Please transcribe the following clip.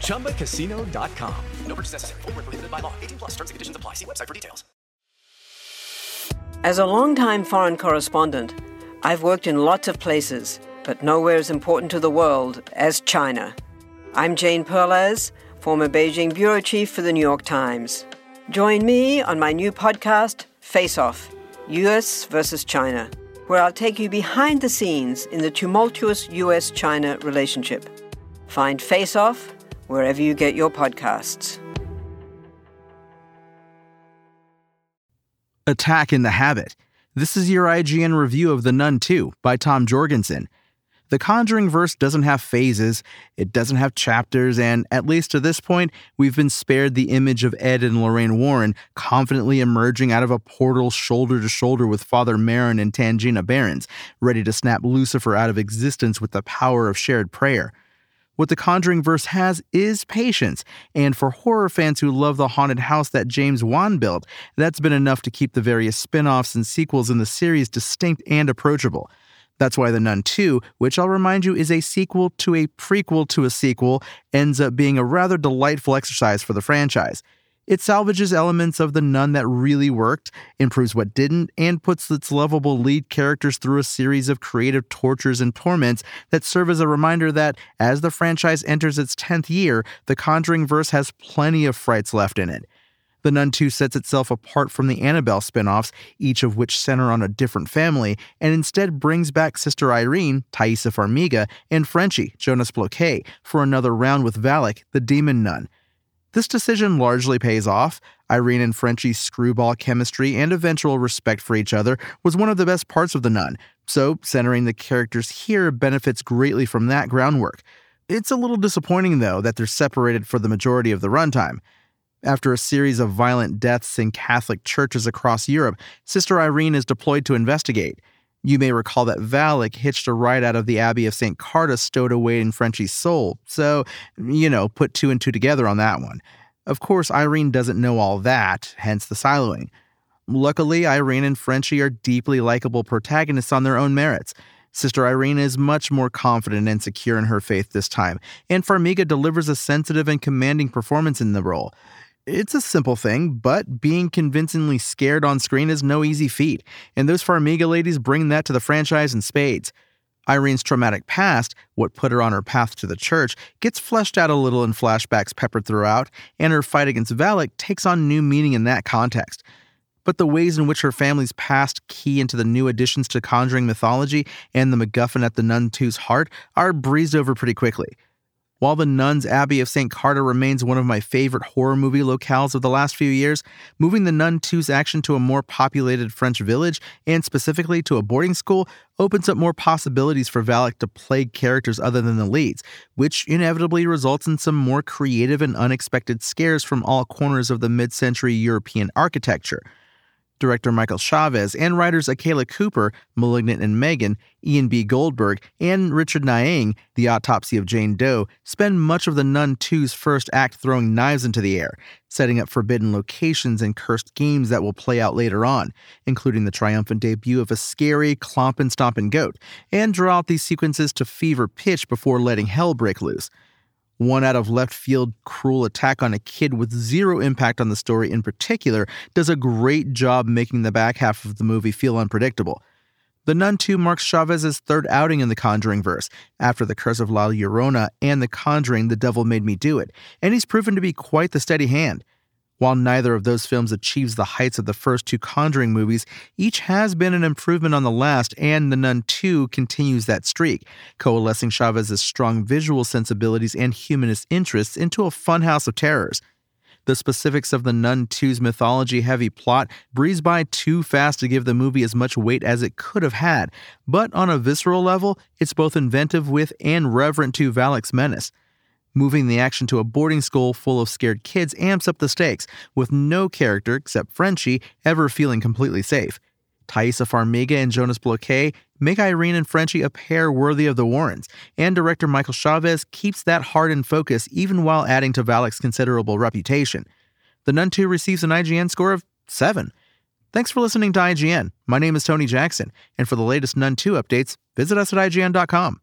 ChumbaCasino.com. No purchase necessary. Full prohibited by law. 18 plus terms and conditions apply. See website for details. As a longtime foreign correspondent, I've worked in lots of places, but nowhere as important to the world as China. I'm Jane Perlez, former Beijing bureau chief for the New York Times. Join me on my new podcast, Face Off US versus China, where I'll take you behind the scenes in the tumultuous US China relationship. Find Face Off wherever you get your podcasts. Attack in the Habit. This is your IGN review of The Nun 2 by Tom Jorgensen. The Conjuring verse doesn't have phases, it doesn't have chapters, and at least to this point, we've been spared the image of Ed and Lorraine Warren confidently emerging out of a portal shoulder to shoulder with Father Merrin and Tangina Barrons, ready to snap Lucifer out of existence with the power of shared prayer. What the Conjuring verse has is patience, and for horror fans who love the haunted house that James Wan built, that's been enough to keep the various spin offs and sequels in the series distinct and approachable. That's why The Nun 2, which I'll remind you is a sequel to a prequel to a sequel, ends up being a rather delightful exercise for the franchise. It salvages elements of The Nun that really worked, improves what didn't, and puts its lovable lead characters through a series of creative tortures and torments that serve as a reminder that, as the franchise enters its 10th year, the Conjuring verse has plenty of frights left in it. The Nun 2 sets itself apart from the Annabelle spin offs, each of which center on a different family, and instead brings back Sister Irene, Taissa Farmiga, and Frenchie, Jonas Bloquet, for another round with Valak, the demon nun. This decision largely pays off. Irene and Frenchie's screwball chemistry and eventual respect for each other was one of the best parts of The Nun, so centering the characters here benefits greatly from that groundwork. It's a little disappointing, though, that they're separated for the majority of the runtime. After a series of violent deaths in Catholic churches across Europe, Sister Irene is deployed to investigate. You may recall that Valak hitched a ride out of the Abbey of St. Carta stowed away in Frenchie's soul, so, you know, put two and two together on that one. Of course, Irene doesn't know all that, hence the siloing. Luckily, Irene and Frenchie are deeply likable protagonists on their own merits. Sister Irene is much more confident and secure in her faith this time, and Farmiga delivers a sensitive and commanding performance in the role. It's a simple thing, but being convincingly scared on screen is no easy feat, and those Farmiga ladies bring that to the franchise in spades. Irene's traumatic past, what put her on her path to the church, gets fleshed out a little in flashbacks peppered throughout, and her fight against Valak takes on new meaning in that context. But the ways in which her family's past key into the new additions to Conjuring mythology and the MacGuffin at the Nun 2's heart are breezed over pretty quickly. While the Nun's Abbey of St. Carta remains one of my favorite horror movie locales of the last few years, moving the Nun 2's action to a more populated French village, and specifically to a boarding school, opens up more possibilities for Valak to play characters other than the leads, which inevitably results in some more creative and unexpected scares from all corners of the mid century European architecture director Michael Chaves, and writers Akela Cooper, Malignant and Megan, Ian B. Goldberg, and Richard Naing, The Autopsy of Jane Doe, spend much of The Nun 2's first act throwing knives into the air, setting up forbidden locations and cursed games that will play out later on, including the triumphant debut of a scary clomp and stomping goat, and draw out these sequences to fever pitch before letting hell break loose one out of left field cruel attack on a kid with zero impact on the story in particular, does a great job making the back half of the movie feel unpredictable. The Nun 2 marks Chaves's third outing in the Conjuring verse, after The Curse of La Llorona and The Conjuring The Devil Made Me Do It, and he's proven to be quite the steady hand. While neither of those films achieves the heights of the first two Conjuring movies, each has been an improvement on the last, and The Nun 2 continues that streak, coalescing Chaves's strong visual sensibilities and humanist interests into a funhouse of terrors. The specifics of The Nun 2's mythology heavy plot breeze by too fast to give the movie as much weight as it could have had, but on a visceral level, it's both inventive with and reverent to Valak's menace. Moving the action to a boarding school full of scared kids amps up the stakes, with no character, except Frenchie, ever feeling completely safe. Taissa Farmiga and Jonas Bloquet make Irene and Frenchie a pair worthy of the Warrens, and director Michael Chaves keeps that heart in focus even while adding to Valak's considerable reputation. The Nun 2 receives an IGN score of 7. Thanks for listening to IGN. My name is Tony Jackson, and for the latest Nun 2 updates, visit us at IGN.com.